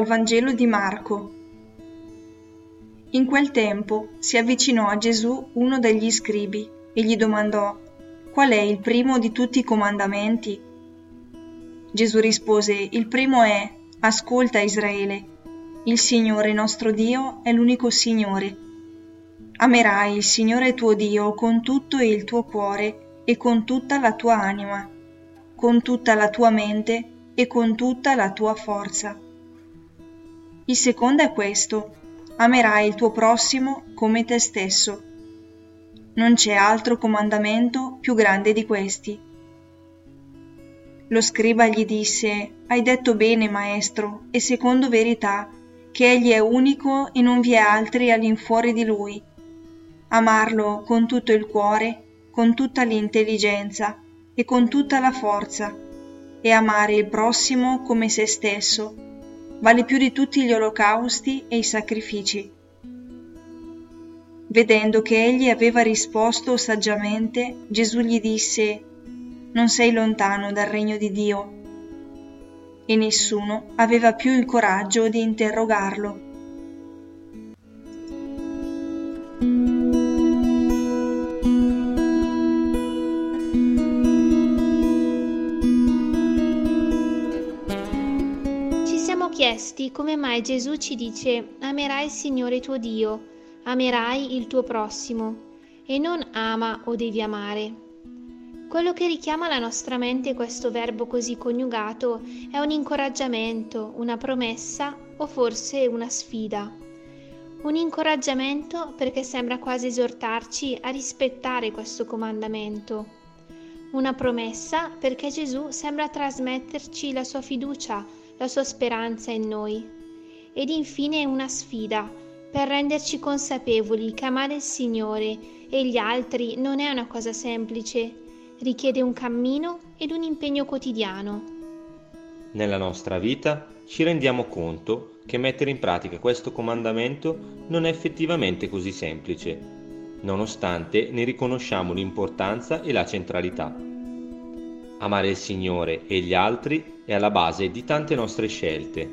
Vangelo di Marco. In quel tempo si avvicinò a Gesù uno degli scribi e gli domandò Qual è il primo di tutti i comandamenti? Gesù rispose Il primo è Ascolta Israele, il Signore nostro Dio è l'unico Signore. Amerai il Signore tuo Dio con tutto il tuo cuore e con tutta la tua anima, con tutta la tua mente e con tutta la tua forza. Il secondo è questo, amerai il tuo prossimo come te stesso. Non c'è altro comandamento più grande di questi. Lo scriba gli disse, Hai detto bene, maestro, e secondo verità, che egli è unico e non vi è altri all'infuori di lui. Amarlo con tutto il cuore, con tutta l'intelligenza e con tutta la forza, e amare il prossimo come se stesso, vale più di tutti gli olocausti e i sacrifici. Vedendo che egli aveva risposto saggiamente, Gesù gli disse, Non sei lontano dal regno di Dio e nessuno aveva più il coraggio di interrogarlo. Chiesti come mai Gesù ci dice amerai il Signore tuo Dio, amerai il tuo prossimo e non ama o devi amare. Quello che richiama alla nostra mente questo verbo così coniugato è un incoraggiamento, una promessa o forse una sfida. Un incoraggiamento perché sembra quasi esortarci a rispettare questo comandamento. Una promessa perché Gesù sembra trasmetterci la sua fiducia, la sua speranza in noi. Ed infine una sfida per renderci consapevoli che amare il Signore e gli altri non è una cosa semplice, richiede un cammino ed un impegno quotidiano. Nella nostra vita ci rendiamo conto che mettere in pratica questo comandamento non è effettivamente così semplice, nonostante ne riconosciamo l'importanza e la centralità. Amare il Signore e gli altri è alla base di tante nostre scelte,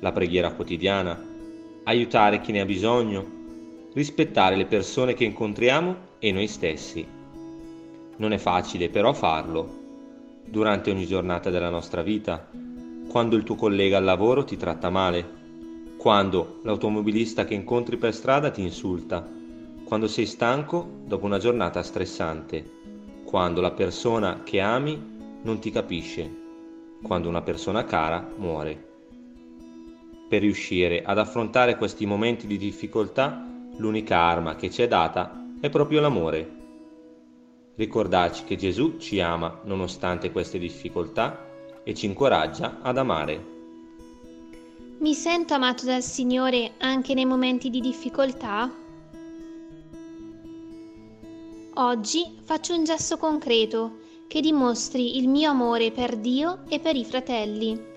la preghiera quotidiana, aiutare chi ne ha bisogno, rispettare le persone che incontriamo e noi stessi. Non è facile però farlo. Durante ogni giornata della nostra vita, quando il tuo collega al lavoro ti tratta male, quando l'automobilista che incontri per strada ti insulta, quando sei stanco dopo una giornata stressante, quando la persona che ami non ti capisce, quando una persona cara muore. Per riuscire ad affrontare questi momenti di difficoltà, l'unica arma che ci è data è proprio l'amore ricordarci che Gesù ci ama nonostante queste difficoltà e ci incoraggia ad amare. Mi sento amato dal Signore anche nei momenti di difficoltà? Oggi faccio un gesto concreto che dimostri il mio amore per Dio e per i fratelli.